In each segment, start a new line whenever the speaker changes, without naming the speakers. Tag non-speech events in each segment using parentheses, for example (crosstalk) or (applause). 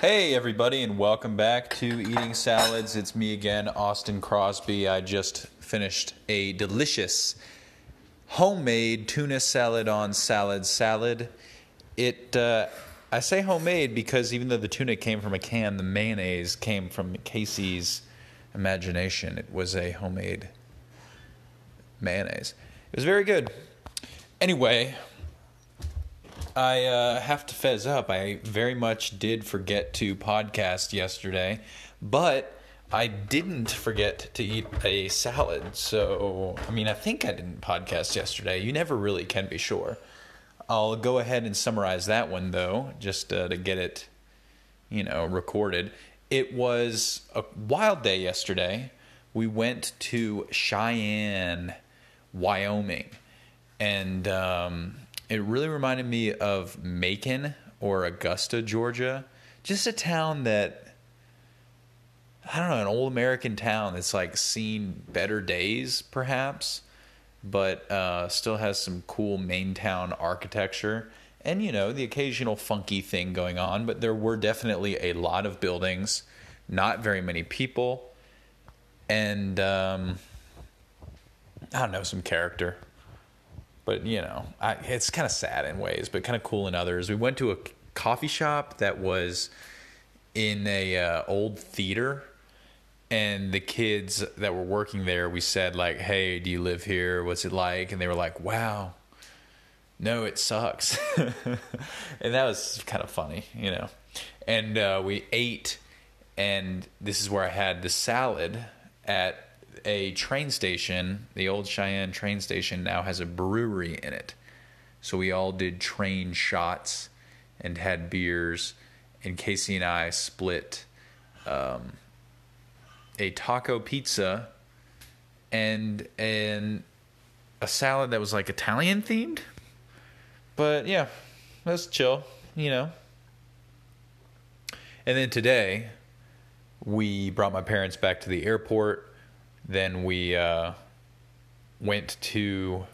Hey, everybody, and welcome back to Eating Salads. It's me again, Austin Crosby. I just finished a delicious homemade tuna salad on salad salad. It, uh, I say homemade because even though the tuna came from a can, the mayonnaise came from Casey's imagination. It was a homemade mayonnaise. It was very good. Anyway, I uh, have to fez up. I very much did forget to podcast yesterday, but I didn't forget to eat a salad. So, I mean, I think I didn't podcast yesterday. You never really can be sure. I'll go ahead and summarize that one, though, just uh, to get it, you know, recorded. It was a wild day yesterday. We went to Cheyenne, Wyoming, and um, it really reminded me of Macon or Augusta, Georgia. Just a town that I don't know, an old American town that's like seen better days, perhaps, but uh, still has some cool main town architecture and you know the occasional funky thing going on. But there were definitely a lot of buildings, not very many people, and um, I don't know some character but you know, I, it's kind of sad in ways, but kind of cool in others. We went to a coffee shop that was in a uh, old theater, and the kids that were working there, we said like, "Hey, do you live here? What's it like?" And they were like, "Wow." No, it sucks. (laughs) and that was kind of funny, you know. And uh, we ate, and this is where I had the salad at a train station, the old Cheyenne train station now has a brewery in it. So we all did train shots and had beers, and Casey and I split um, a taco pizza and and a salad that was like Italian themed. But yeah, that's chill, you know. And then today, we brought my parents back to the airport then we uh, went to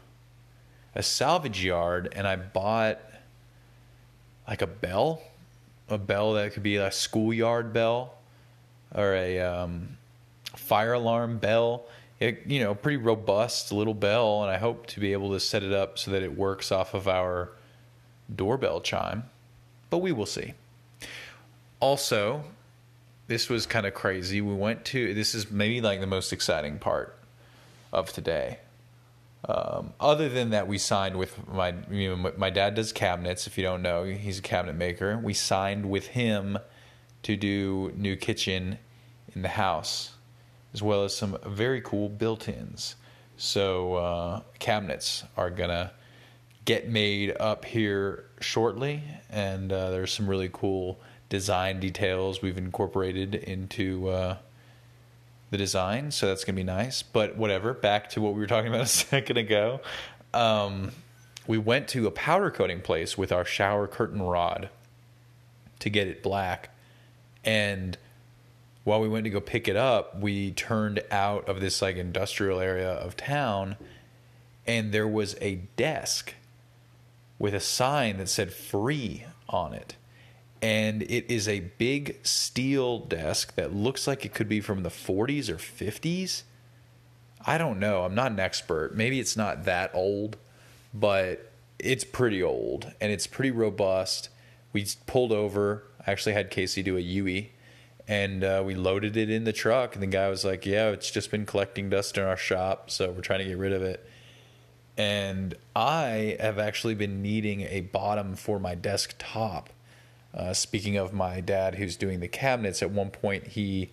a salvage yard and I bought like a bell, a bell that could be a schoolyard bell or a um, fire alarm bell. It, you know, pretty robust little bell, and I hope to be able to set it up so that it works off of our doorbell chime, but we will see. Also, this was kind of crazy. We went to this is maybe like the most exciting part of today. Um, other than that, we signed with my you know, my dad does cabinets. If you don't know, he's a cabinet maker. We signed with him to do new kitchen in the house, as well as some very cool built-ins. So uh, cabinets are gonna get made up here shortly, and uh, there's some really cool design details we've incorporated into uh, the design, so that's gonna be nice. But whatever. Back to what we were talking about a (laughs) second ago. Um, we went to a powder coating place with our shower curtain rod to get it black, and while we went to go pick it up, we turned out of this like industrial area of town, and there was a desk with a sign that said "free" on it and it is a big steel desk that looks like it could be from the 40s or 50s. I don't know. I'm not an expert. Maybe it's not that old, but it's pretty old and it's pretty robust. We pulled over. I actually had Casey do a UE and uh, we loaded it in the truck. And the guy was like, Yeah, it's just been collecting dust in our shop, so we're trying to get rid of it. And I have actually been needing a bottom for my desktop uh, speaking of my dad who's doing the cabinets, at one point he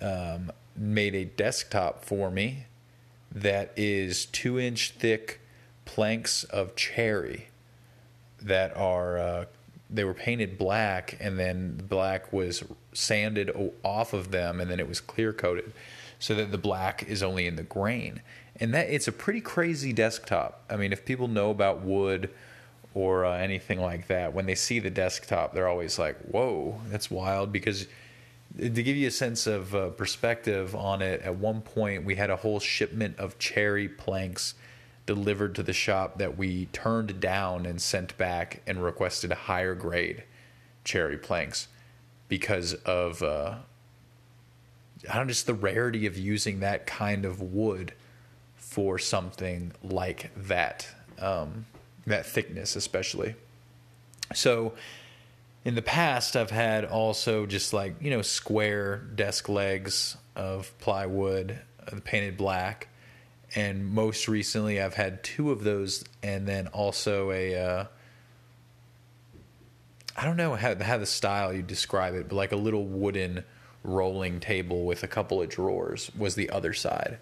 um, made a desktop for me that is two inch thick planks of cherry that are uh, they were painted black and then black was sanded off of them and then it was clear coated so that the black is only in the grain. And that it's a pretty crazy desktop. I mean if people know about wood or uh, anything like that, when they see the desktop, they're always like, "Whoa, that's wild!" Because to give you a sense of uh, perspective on it, at one point we had a whole shipment of cherry planks delivered to the shop that we turned down and sent back and requested a higher grade cherry planks. because of uh, I don't know, just the rarity of using that kind of wood for something like that, um, that thickness especially. So in the past, I've had also just like you know square desk legs of plywood, uh, painted black, and most recently I've had two of those, and then also a. Uh, I don't know how, how the style you describe it, but like a little wooden rolling table with a couple of drawers was the other side,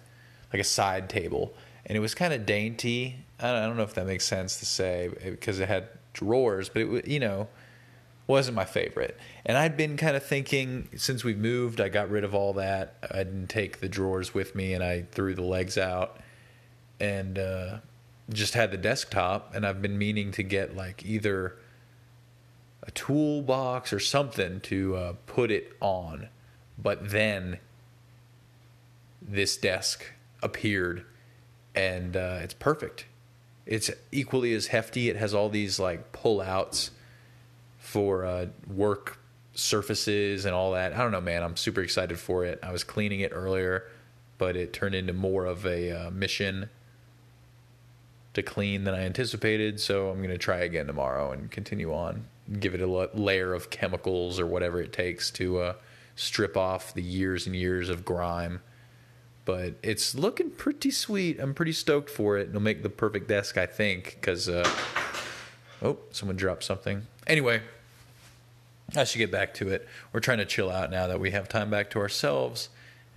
like a side table, and it was kind of dainty. I don't know if that makes sense to say because it had drawers, but it you know wasn't my favorite. And I'd been kind of thinking since we moved, I got rid of all that. I didn't take the drawers with me, and I threw the legs out, and uh, just had the desktop. And I've been meaning to get like either a toolbox or something to uh, put it on. But then this desk appeared and uh, it's perfect. It's equally as hefty. It has all these like pull outs for uh, work surfaces and all that. I don't know, man. I'm super excited for it. I was cleaning it earlier, but it turned into more of a uh, mission to clean than I anticipated. So I'm going to try again tomorrow and continue on give it a layer of chemicals or whatever it takes to uh, strip off the years and years of grime. But it's looking pretty sweet. I'm pretty stoked for it. It'll make the perfect desk, I think, because uh, oh, someone dropped something. Anyway, I should get back to it. We're trying to chill out now that we have time back to ourselves,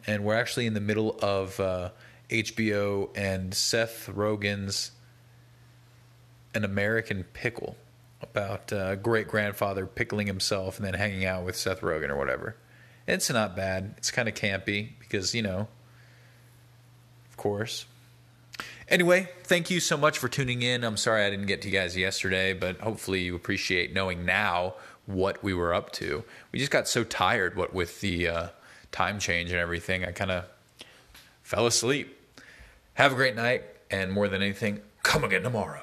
and we're actually in the middle of uh, HBO and Seth Rogen's An American Pickle about uh, great grandfather pickling himself and then hanging out with Seth Rogen or whatever. It's not bad. It's kind of campy because, you know, course. Anyway, thank you so much for tuning in. I'm sorry I didn't get to you guys yesterday, but hopefully you appreciate knowing now what we were up to. We just got so tired what with the uh, time change and everything. I kind of fell asleep. Have a great night, and more than anything, come again tomorrow.